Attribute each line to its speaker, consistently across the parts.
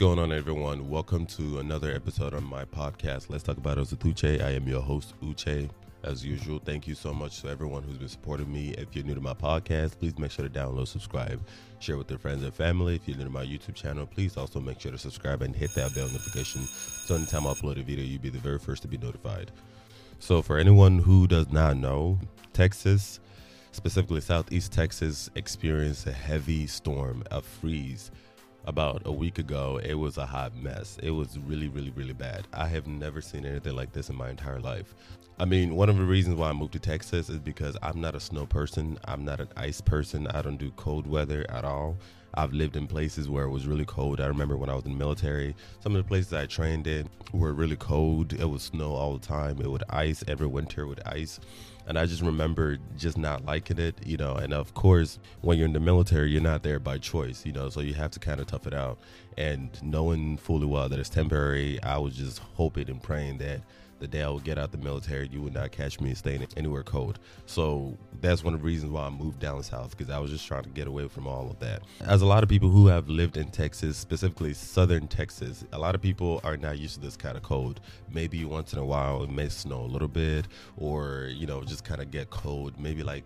Speaker 1: going on, everyone? Welcome to another episode on my podcast. Let's talk about Ozutuche. I am your host, Uche. As usual, thank you so much to everyone who's been supporting me. If you're new to my podcast, please make sure to download, subscribe, share with your friends and family. If you're new to my YouTube channel, please also make sure to subscribe and hit that bell notification so anytime I upload a video, you'll be the very first to be notified. So, for anyone who does not know, Texas, specifically Southeast Texas, experienced a heavy storm, a freeze about a week ago, it was a hot mess. It was really, really, really bad. I have never seen anything like this in my entire life. I mean, one of the reasons why I moved to Texas is because I'm not a snow person. I'm not an ice person. I don't do cold weather at all. I've lived in places where it was really cold. I remember when I was in the military, some of the places I trained in were really cold. It would snow all the time. It would ice every winter with ice. And I just remember just not liking it, you know. And of course, when you're in the military, you're not there by choice, you know, so you have to kind of tough it out. And knowing fully well that it's temporary, I was just hoping and praying that the day I would get out the military, you would not catch me staying anywhere cold. So that's one of the reasons why I moved down south because I was just trying to get away from all of that. As a lot of people who have lived in Texas, specifically southern Texas, a lot of people are not used to this kind of cold. Maybe once in a while it may snow a little bit or, you know, just kind of get cold, maybe like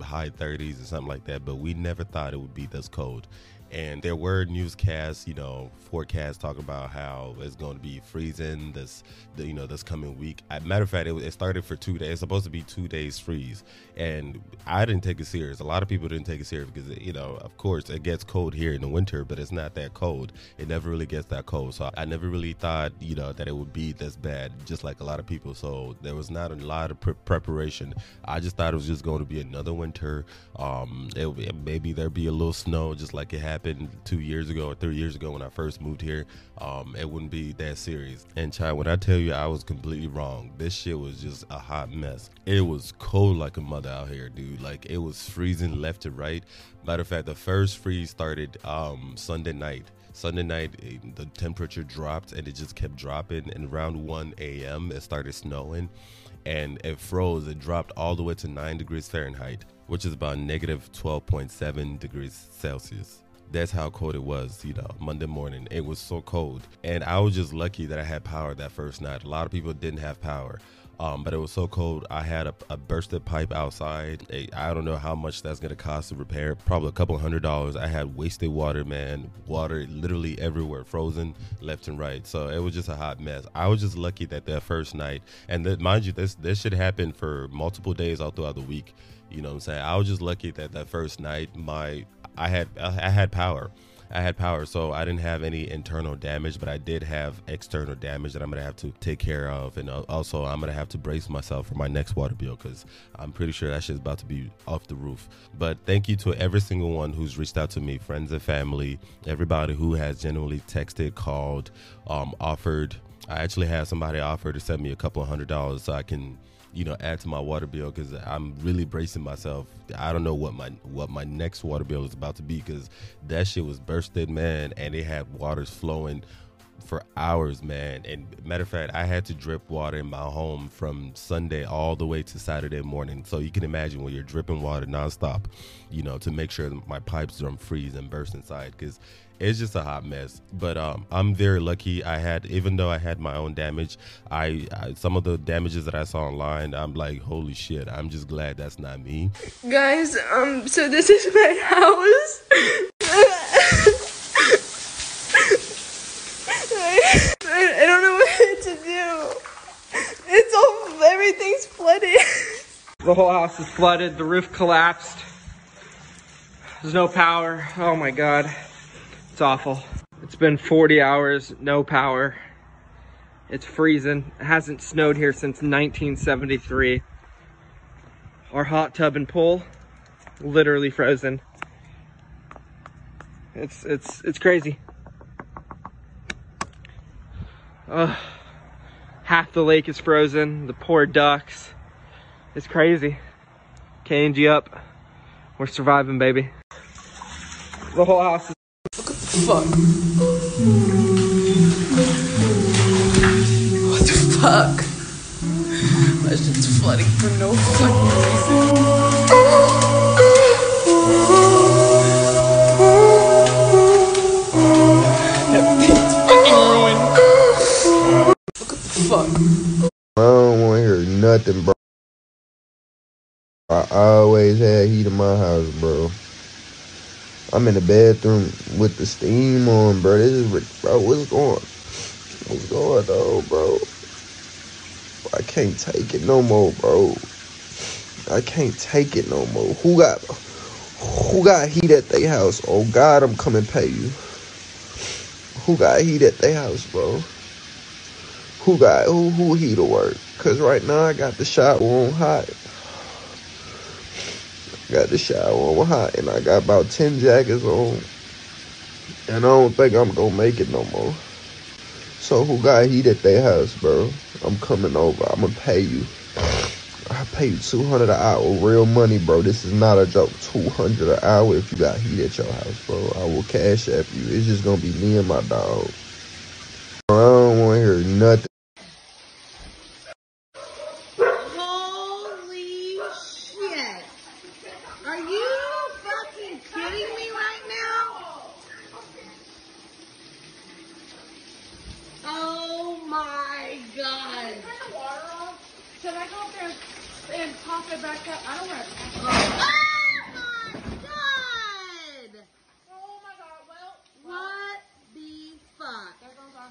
Speaker 1: high 30s or something like that, but we never thought it would be this cold and there were newscasts, you know, forecasts talking about how it's going to be freezing this, the, you know, this coming week. As matter of fact, it, it, started for two days. It's supposed to be two days freeze, and I didn't take it serious. A lot of people didn't take it serious because, you know, of course, it gets cold here in the winter, but it's not that cold. It never really gets that cold, so I never really thought, you know, that it would be this bad, just like a lot of people. So there was not a lot of pre- preparation. I just thought it was just going to be another winter. Um, it, maybe there'd be a little snow, just like it happened happened two years ago or three years ago when I first moved here, um, it wouldn't be that serious. And Chai, when I tell you I was completely wrong, this shit was just a hot mess. It was cold like a mother out here, dude. Like it was freezing left to right. Matter of fact, the first freeze started um, Sunday night. Sunday night, eh, the temperature dropped and it just kept dropping. And around 1 a.m., it started snowing and it froze. It dropped all the way to 9 degrees Fahrenheit, which is about negative 12.7 degrees Celsius that's how cold it was, you know, Monday morning. It was so cold. And I was just lucky that I had power that first night. A lot of people didn't have power. Um, but it was so cold. I had a, a bursted pipe outside. I don't know how much that's gonna cost to repair. Probably a couple hundred dollars. I had wasted water, man. Water literally everywhere, frozen left and right. So it was just a hot mess. I was just lucky that that first night, and that, mind you, this this should happen for multiple days all throughout the week. You know what I'm saying? I was just lucky that that first night my I had I had power. I had power, so I didn't have any internal damage, but I did have external damage that I'm gonna have to take care of, and also I'm gonna have to brace myself for my next water bill because I'm pretty sure that shit's about to be off the roof. But thank you to every single one who's reached out to me, friends and family, everybody who has genuinely texted, called, um, offered. I actually had somebody offer to send me a couple of hundred dollars so I can you know add to my water bill because I'm really bracing myself. I don't know what my what my next water bill is about to be because that shit was bursted, man, and it had waters flowing for hours, man. And matter of fact, I had to drip water in my home from Sunday all the way to Saturday morning. So you can imagine when you're dripping water nonstop, you know, to make sure my pipes don't freeze and burst inside because it's just a hot mess. But um, I'm very lucky. I had, even though I had my own damage, I, I, some of the damages that I saw online, I'm like, holy shit! I'm just glad that's not me.
Speaker 2: Guys, um, so this is my house. I, I don't know what to do. It's all everything's flooded.
Speaker 3: The whole house is flooded. The roof collapsed. There's no power. Oh my god. It's awful. It's been 40 hours, no power. It's freezing. It hasn't snowed here since 1973. Our hot tub and pool, literally frozen. It's, it's, it's crazy. Ugh. Half the lake is frozen. The poor ducks. It's crazy. KNG up. We're surviving, baby. The whole house is
Speaker 2: fuck? What the fuck? That shit's flooding for no fucking reason.
Speaker 4: Don't want to hear nothing, bro. I always had heat in my house, bro. I'm in the bathroom with the steam on, bro. This is, bro, what's going What's going on, bro? I can't take it no more, bro. I can't take it no more. Who got who got heat at their house? Oh God, I'm coming pay you. Who got heat at their house, bro? Who got who who heater work? Cause right now I got the shower on hot. Got the shower on hot and I got about ten jackets on. And I don't think I'm gonna make it no more. So who got heat at their house, bro? I'm coming over. I'm gonna pay you. I pay you 200 an hour, real money, bro. This is not a joke. 200 an hour if you got heat at your house, bro. I will cash app you. It's just gonna be me and my dog. I don't want to hear nothing.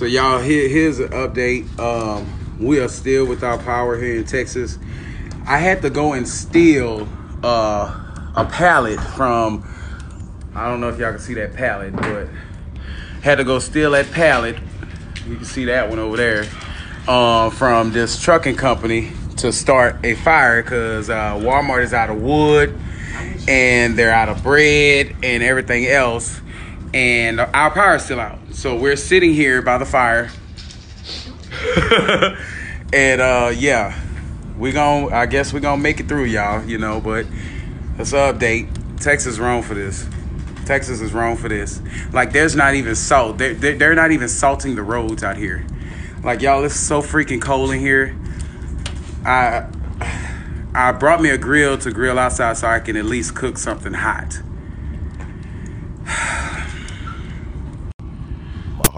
Speaker 5: So y'all, here, here's an update. Um, we are still without power here in Texas. I had to go and steal uh, a pallet from. I don't know if y'all can see that pallet, but had to go steal that pallet. You can see that one over there uh, from this trucking company to start a fire because uh, Walmart is out of wood and they're out of bread and everything else, and our power is still out. So we're sitting here by the fire, and uh, yeah, we gon' I guess we're gonna make it through, y'all. You know, but that's an update. Texas wrong for this. Texas is wrong for this. Like, there's not even salt. They're, they're not even salting the roads out here. Like, y'all, it's so freaking cold in here. I I brought me a grill to grill outside so I can at least cook something hot.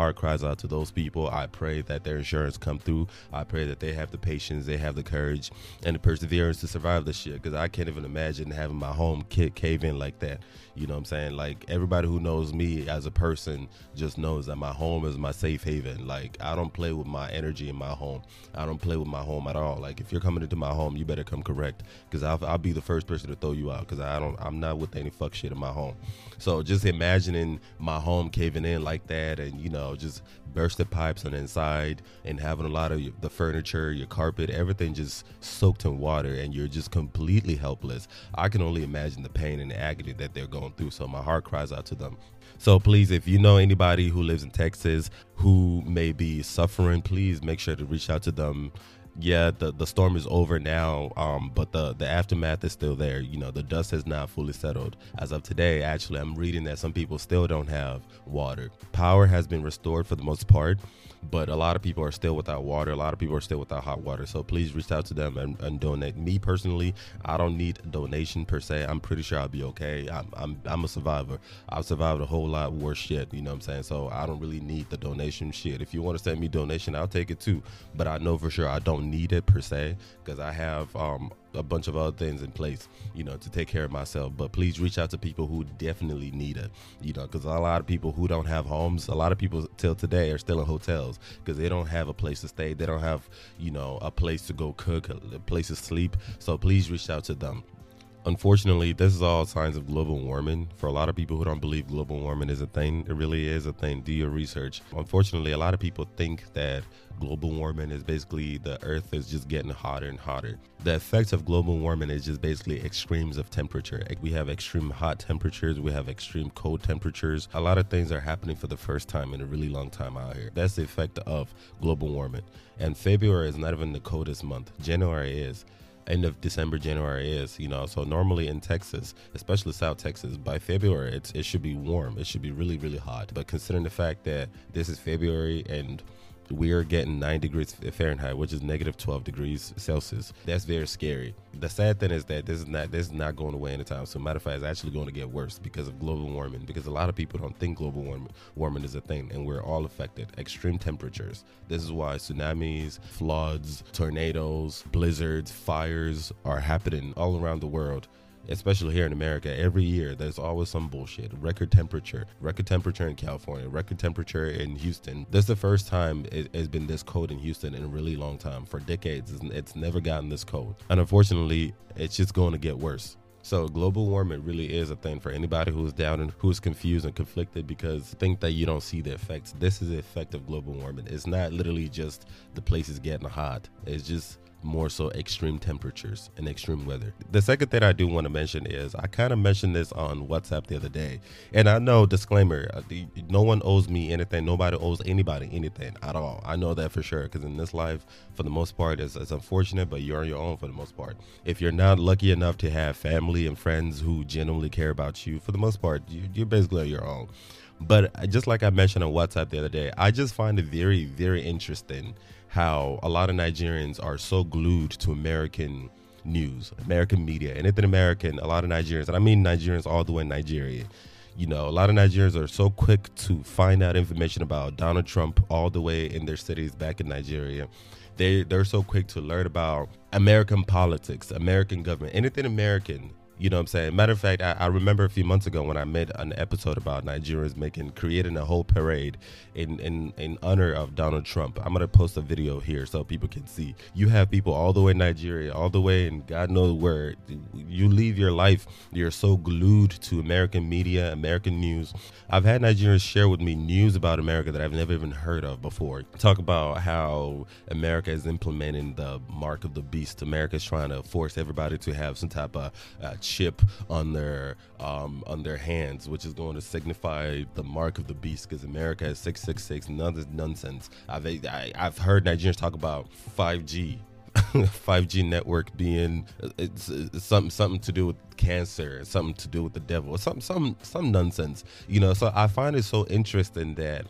Speaker 1: Heart cries out to those people. I pray that their insurance come through. I pray that they have the patience, they have the courage, and the perseverance to survive this shit. Because I can't even imagine having my home cave in like that. You know what I'm saying? Like everybody who knows me as a person just knows that my home is my safe haven. Like I don't play with my energy in my home. I don't play with my home at all. Like if you're coming into my home, you better come correct. Because I'll, I'll be the first person to throw you out. Because I don't. I'm not with any fuck shit in my home. So just imagining my home caving in like that, and you know, just bursted pipes on the inside, and having a lot of your- the furniture, your carpet, everything just soaked in water, and you're just completely helpless. I can only imagine the pain and the agony that they're going through. So my heart cries out to them. So please, if you know anybody who lives in Texas who may be suffering, please make sure to reach out to them yeah, the the storm is over now, um, but the the aftermath is still there. You know, the dust has not fully settled. As of today, actually, I'm reading that some people still don't have water. Power has been restored for the most part, but a lot of people are still without water. A lot of people are still without hot water. So please reach out to them and, and donate. Me personally, I don't need donation per se. I'm pretty sure I'll be okay. I'm I'm I'm a survivor. I've survived a whole lot worse shit. You know what I'm saying? So I don't really need the donation shit. If you want to send me donation, I'll take it too. But I know for sure I don't need it per se because I have um a bunch of other things in place, you know, to take care of myself. But please reach out to people who definitely need it, you know, because a lot of people who don't have homes, a lot of people till today are still in hotels because they don't have a place to stay. They don't have, you know, a place to go cook, a place to sleep. So please reach out to them. Unfortunately, this is all signs of global warming. For a lot of people who don't believe global warming is a thing, it really is a thing. Do your research. Unfortunately, a lot of people think that global warming is basically the earth is just getting hotter and hotter. The effects of global warming is just basically extremes of temperature. We have extreme hot temperatures, we have extreme cold temperatures. A lot of things are happening for the first time in a really long time out here. That's the effect of global warming. And February is not even the coldest month, January is end of December, January is, you know. So normally in Texas, especially South Texas, by February it's it should be warm. It should be really, really hot. But considering the fact that this is February and we are getting 9 degrees Fahrenheit, which is negative 12 degrees Celsius. That's very scary. The sad thing is that this is not this is not going away anytime soon. Matter of fact, it's actually going to get worse because of global warming. Because a lot of people don't think global warming, warming is a thing, and we're all affected. Extreme temperatures. This is why tsunamis, floods, tornadoes, blizzards, fires are happening all around the world especially here in America, every year there's always some bullshit. Record temperature, record temperature in California, record temperature in Houston. This is the first time it has been this cold in Houston in a really long time. For decades, it's, never gotten this cold. And unfortunately, it's just going to get worse. So global warming really is a thing for anybody who's down and who's confused and conflicted because think that you don't see the effects. This is the effect of global warming. It's not literally just the places getting hot. It's just more so extreme temperatures and extreme weather. The second thing I do want to mention is I kind of mentioned this on WhatsApp the other day. And I know, disclaimer, uh, no one owes me anything. Nobody owes anybody anything at all. I know that for sure because in this life, for the most part, it's, it's unfortunate, but you're on your own for the most part. If you're not lucky enough to have family and friends who genuinely care about you, for the most part, you, you're basically on your own. But just like I mentioned on WhatsApp the other day, I just find it very, very interesting how a lot of Nigerians are so glued to American news, American media, anything American. A lot of Nigerians, and I mean Nigerians all the way in Nigeria. You know, a lot of Nigerians are so quick to find out information about Donald Trump all the way in their cities back in Nigeria. They they're so quick to learn about American politics, American government, anything American you know what I'm saying? Matter of fact, I, I, remember a few months ago when I made an episode about Nigerians making creating a whole parade in, in, in honor of Donald Trump. I'm gonna post a video here so people can see. You have people all the way in Nigeria, all the way in God knows where. You leave your life, you're so glued to American media, American news. I've had Nigerians share with me news about America that I've never even heard of before. Talk about how America is implementing the mark of the beast. America is trying to force everybody to have some type of uh, chip on their um, on their hands, which is going to signify the mark of the beast. Because America has six six six. None nonsense. I've I, I've heard Nigerians talk about five G. 5G network being it's, it's, something something to do with cancer, something to do with the devil, some some some nonsense, you know. So I find it so interesting that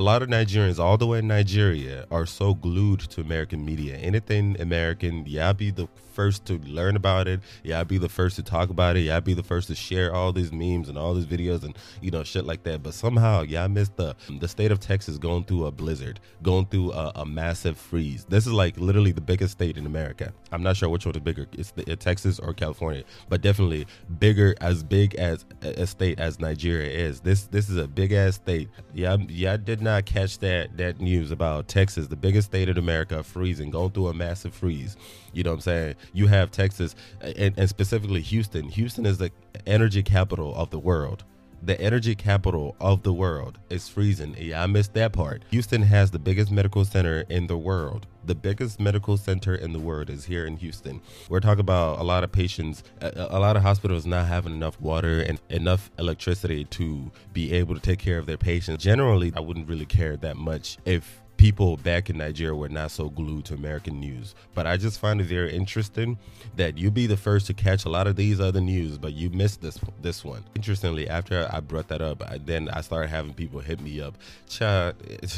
Speaker 1: a lot of Nigerians, all the way in Nigeria, are so glued to American media. Anything American, yeah, I'll be the first to learn about it. Yeah, I'll be the first to talk about it. Yeah, I'll be the first to share all these memes and all these videos and you know shit like that. But somehow, yeah, I missed the the state of Texas going through a blizzard, going through a, a massive freeze. This is like literally the biggest state in America. I'm not sure which one is bigger, it's the, Texas or California, but definitely bigger, as big as a state as Nigeria is. This this is a big ass state. Yeah, yeah, I did did not catch that that news about Texas, the biggest state in America, freezing, going through a massive freeze. You know what I'm saying? You have Texas, and, and specifically Houston. Houston is the energy capital of the world the energy capital of the world is freezing. Yeah, I missed that part. Houston has the biggest medical center in the world. The biggest medical center in the world is here in Houston. We're talking about a lot of patients, a, lot of hospitals not having enough water and enough electricity to be able to take care of their patients. Generally, I wouldn't really care that much if people back in Nigeria were not so glued to American news. But I just find it very interesting that you be the first to catch a lot of these other news, but you missed this this one. Interestingly, after I brought that up, I, then I started having people hit me up. Cha,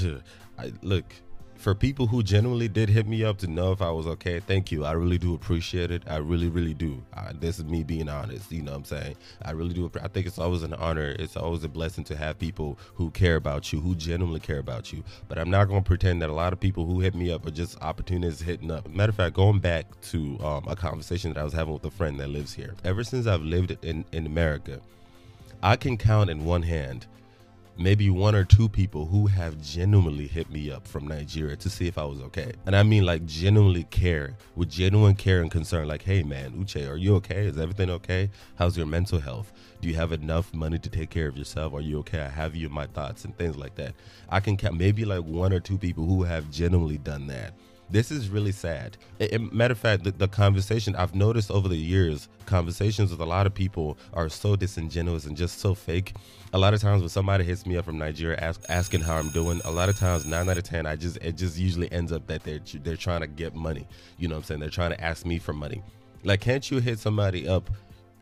Speaker 1: I, look, for people who genuinely did hit me up to know if I was okay, thank you. I really do appreciate it. I really, really do. Uh, this is me being honest. You know what I'm saying? I really do. I think it's always an honor. It's always a blessing to have people who care about you, who genuinely care about you. But I'm not going to pretend that a lot of people who hit me up are just opportunists hitting up. Matter of fact, going back to um, a conversation that I was having with a friend that lives here. Ever since I've lived in, in America, I can count in one hand maybe one or two people who have genuinely hit me up from Nigeria to see if I was okay. And I mean like genuinely care, with genuine care and concern, like, hey man, Uche, are you okay? Is everything okay? How's your mental health? Do you have enough money to take care of yourself? Are you okay? I have you in my thoughts and things like that. I can count maybe like one or two people who have genuinely done that. This is really sad. A- a matter of fact, the, the conversation I've noticed over the years, conversations with a lot of people are so disingenuous and just so fake. A lot of times when somebody hits me up from Nigeria ask, asking how I'm doing, a lot of times nine out of ten, I just it just usually ends up that they're they're trying to get money. You know what I'm saying? They're trying to ask me for money. Like, can't you hit somebody up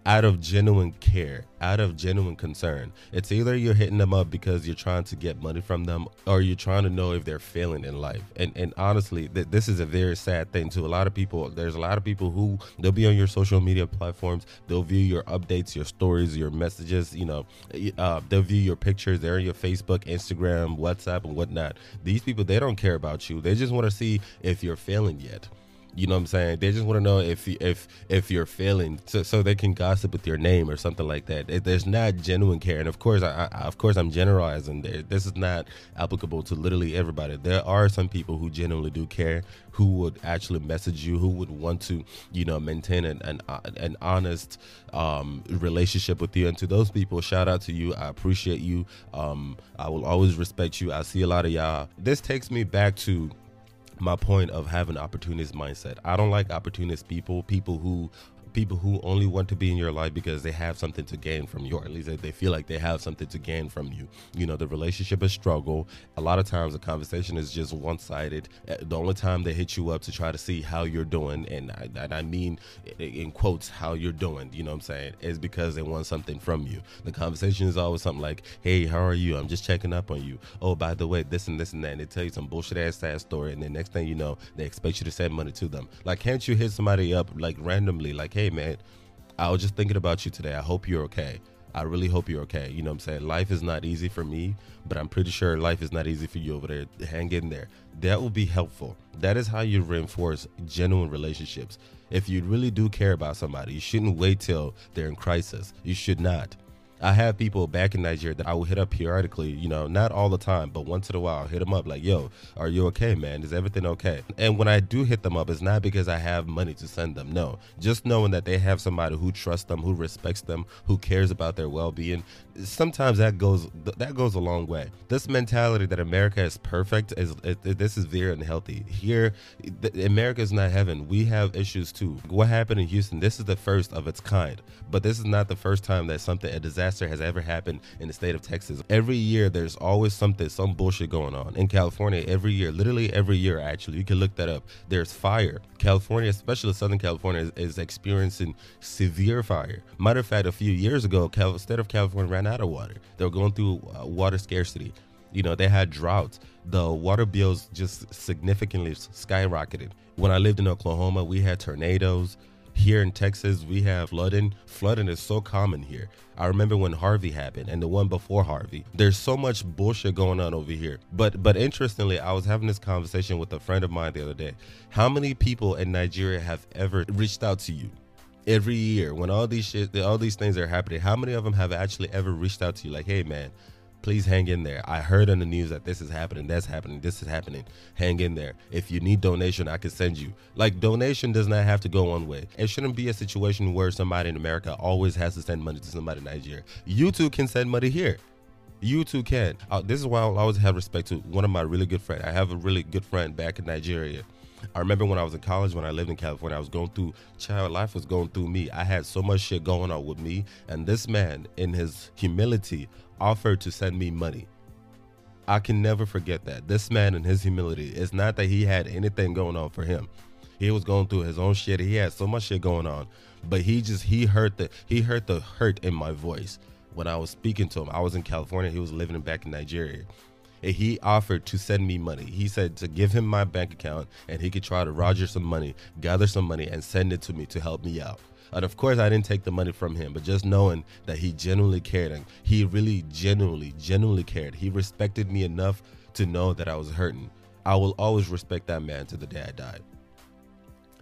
Speaker 1: out of genuine care, out of genuine concern. It's either you're hitting them up because you're trying to get money from them or you're trying to know if they're failing in life. And and honestly, th- this is a very sad thing to a lot of people. There's a lot of people who they'll be on your social media platforms, they'll view your updates, your stories, your messages, you know, uh, they'll view your pictures, they're on your Facebook, Instagram, WhatsApp, and whatnot. These people, they don't care about you. They just want to see if you're failing yet. You know what I'm saying? They just want to know if if if you're failing, so, so they can gossip with your name or something like that. There's not genuine care, and of course, I, I of course I'm generalizing. There, this is not applicable to literally everybody. There are some people who genuinely do care, who would actually message you, who would want to, you know, maintain an an, an honest um, relationship with you. And to those people, shout out to you. I appreciate you. Um, I will always respect you. I see a lot of y'all. This takes me back to my point of having opportunist mindset. I don't like opportunist people, people who people who only want to be in your life because they have something to gain from you, or at least they- they feel like they have something to gain from you. You know, the relationship is struggle. A lot of times the conversation is just one sided. Uh, the only time they hit you up to try to see how you're doing, and I, and I mean in quotes how you're doing, you know what I'm saying, is because they want something from you. The conversation is always something like, hey, how are you? I'm just checking up on you. Oh, by the way, this and this and that. And they tell you some bullshit ass sad story. And then next thing you know, they expect you to send money to them. Like, can't you hit somebody up like randomly, like, hey, man, I was just thinking about you today. I hope you're okay. I really hope you're okay. You know what I'm saying? Life is not easy for me, but I'm pretty sure life is not easy for you over there. Hang in there. That will be helpful. That is how you reinforce genuine relationships. If you really do care about somebody, you shouldn't wait till they're in crisis. You should not. I have people back in Nigeria that I will hit up periodically, you know, not all the time, but once in a while, I'll hit them up like, yo, are you okay, man? Is everything okay? And when I do hit them up, it's not because I have money to send them. No, just knowing that they have somebody who trusts them, who respects them, who cares about their well being. Sometimes that goes that goes a long way. This mentality that America is perfect is it, it- this is very unhealthy. Here, th- America is not heaven. We have issues too. What happened in Houston? This is the first of its kind, but this is not the first time that something a disaster has ever happened in the state of Texas. Every year, there's always something, some bullshit going on in California. Every year, literally every year, actually, you can look that up. There's fire. California, especially Southern California, is, is experiencing severe fire. Matter of fact, a few years ago, Cal- state of California ran out of water. They were going through uh, water scarcity. You know, they had droughts. The water bills just significantly skyrocketed. When I lived in Oklahoma, we had tornadoes. Here in Texas, we have flooding. Flooding is so common here. I remember when Harvey happened and the one before Harvey. There's so much bullshit going on over here. But but interestingly, I was having this conversation with a friend of mine the other day. How many people in Nigeria have ever reached out to you? Every year, when all these shit, all these things are happening, how many of them have actually ever reached out to you like, "Hey, man, please hang in there. I heard on the news that this is happening, that's happening, this is happening. Hang in there. If you need donation, I can send you. Like donation does not have to go one way. It shouldn't be a situation where somebody in America always has to send money to somebody in Nigeria. You too can send money here. You too can. Uh, this is why I'll always have respect to one of my really good friends. I have a really good friend back in Nigeria. I remember when I was in college, when I lived in California, I was going through child life was going through me. I had so much shit going on with me, and this man, in his humility, offered to send me money. I can never forget that. This man, in his humility, it's not that he had anything going on for him. He was going through his own shit. He had so much shit going on, but he just he heard the he heard the hurt in my voice when I was speaking to him. I was in California. He was living back in Nigeria. He offered to send me money. He said to give him my bank account and he could try to roger some money, gather some money, and send it to me to help me out. And of course, I didn't take the money from him, but just knowing that he genuinely cared and he really genuinely, genuinely cared. He respected me enough to know that I was hurting. I will always respect that man to the day I die.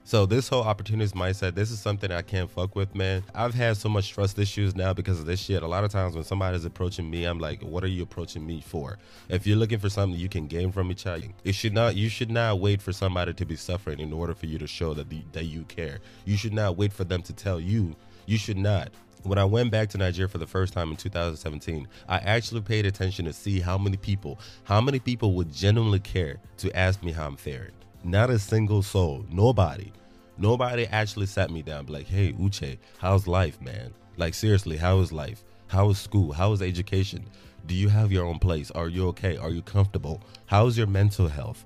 Speaker 1: So this whole opportunist mindset, this is something I can't fuck with, man. I've had so much trust issues now because of this shit. A lot of times when somebody's approaching me, I'm like, what are you approaching me for? If you're looking for something you can gain from each other, it should not you should not wait for somebody to be suffering in order for you to show that the, that you care. You should not wait for them to tell you. You should not when I went back to Nigeria for the first time in 2017, I actually paid attention to see how many people, how many people would genuinely care to ask me how I'm faring. Not a single soul, nobody. Nobody actually sat me down, like, hey, Uche, how's life, man? Like, seriously, how is life? How is school? How is education? Do you have your own place? Are you okay? Are you comfortable? How's your mental health?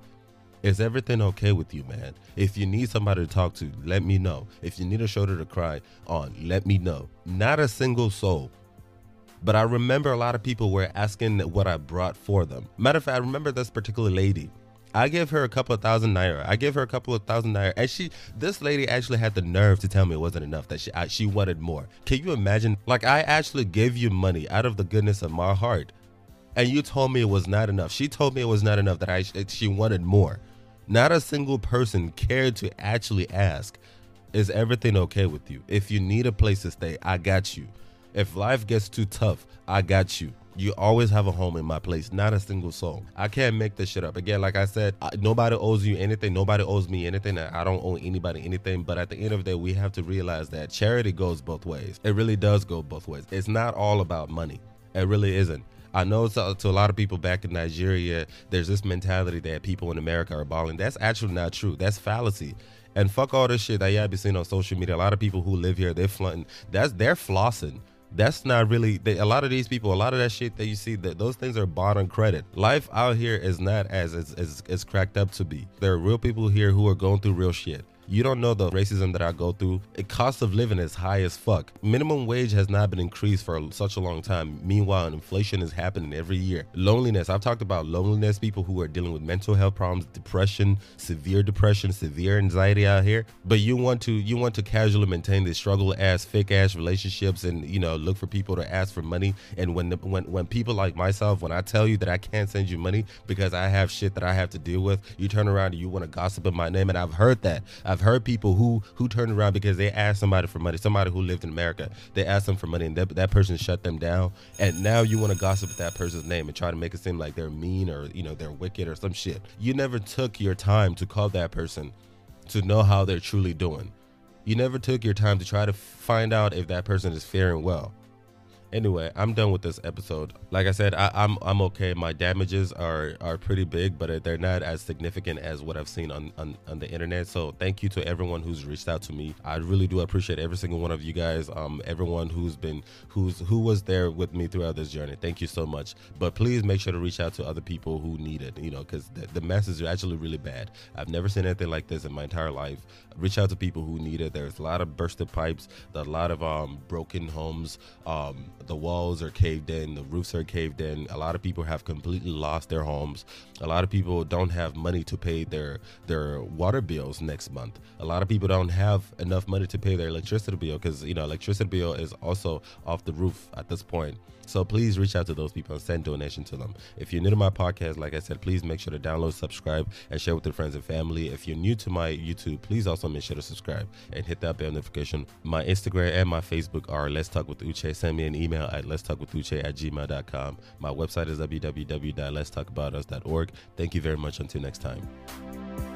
Speaker 1: Is everything okay with you, man? If you need somebody to talk to, let me know. If you need a shoulder to cry on, let me know. Not a single soul. But I remember a lot of people were asking what I brought for them. Matter of fact, I remember this particular lady. I give her a couple of thousand naira. I give her a couple of thousand naira, and she, this lady, actually had the nerve to tell me it wasn't enough. That she, I, she wanted more. Can you imagine? Like I actually gave you money out of the goodness of my heart, and you told me it was not enough. She told me it was not enough. That I, she wanted more. Not a single person cared to actually ask, "Is everything okay with you? If you need a place to stay, I got you. If life gets too tough, I got you." You always have a home in my place, not a single soul. I can't make this shit up. Again, like I said, I, nobody owes you anything. Nobody owes me anything. I don't owe anybody anything. But at the end of the day, we have to realize that charity goes both ways. It really does go both ways. It's not all about money. It really isn't. I know to, to, a lot of people back in Nigeria, there's this mentality that people in America are balling. That's actually not true. That's fallacy. And fuck all this shit that y'all be seeing on social media. A lot of people who live here, they're flaunting. That's they're flossing that's not really they, a lot of these people a lot of that shit that you see that those things are bought on credit. Life out here is not as as, as, as cracked up to be. There are real people here who are going through real shit you don't know the racism that I go through. The cost of living is high as fuck. Minimum wage has not been increased for such a long time. Meanwhile, inflation is happening every year. Loneliness. I've talked about loneliness, people who are dealing with mental health problems, depression, severe depression, severe anxiety out here. But you want to you want to casually maintain these struggle ass, fake ass relationships and you know, look for people to ask for money. And when the, when when people like myself, when I tell you that I can't send you money because I have shit that I have to deal with, you turn around and you want to gossip in my name. And I've heard that. I've heard people who who turned around because they asked somebody for money. Somebody who lived in America, they asked them for money, and that, that person shut them down. And now you want to gossip with that person's name and try to make it seem like they're mean or you know they're wicked or some shit. You never took your time to call that person to know how they're truly doing. You never took your time to try to find out if that person is faring well. Anyway, I'm done with this episode. Like I said, I, am I'm, I'm okay. My damages are are pretty big, but they're not as significant as what I've seen on, on on the internet. So thank you to everyone who's reached out to me. I really do appreciate every single one of you guys. Um, everyone who's been who's who was there with me throughout this journey. Thank you so much. But please make sure to reach out to other people who need it. You know, because the, the messes are actually really bad. I've never seen anything like this in my entire life. Reach out to people who need it. There's a lot of bursted pipes, a lot of um broken homes. Um, the walls are caved in, the roofs are caved in. A lot of people have completely lost their homes. A lot of people don't have money to pay their their water bills next month. A lot of people don't have enough money to pay their electricity bill because you know electricity bill is also off the roof at this point. So please reach out to those people and send donation to them. If you're new to my podcast, like I said, please make sure to download, subscribe, and share with your friends and family. If you're new to my YouTube, please also make sure to subscribe and hit that bell notification. My Instagram and my Facebook are Let's Talk with Uche. Send me an email at Let's Talk with Uche at gmail.com. My website is www.letstalkaboutus.org. Thank you very much. Until next time.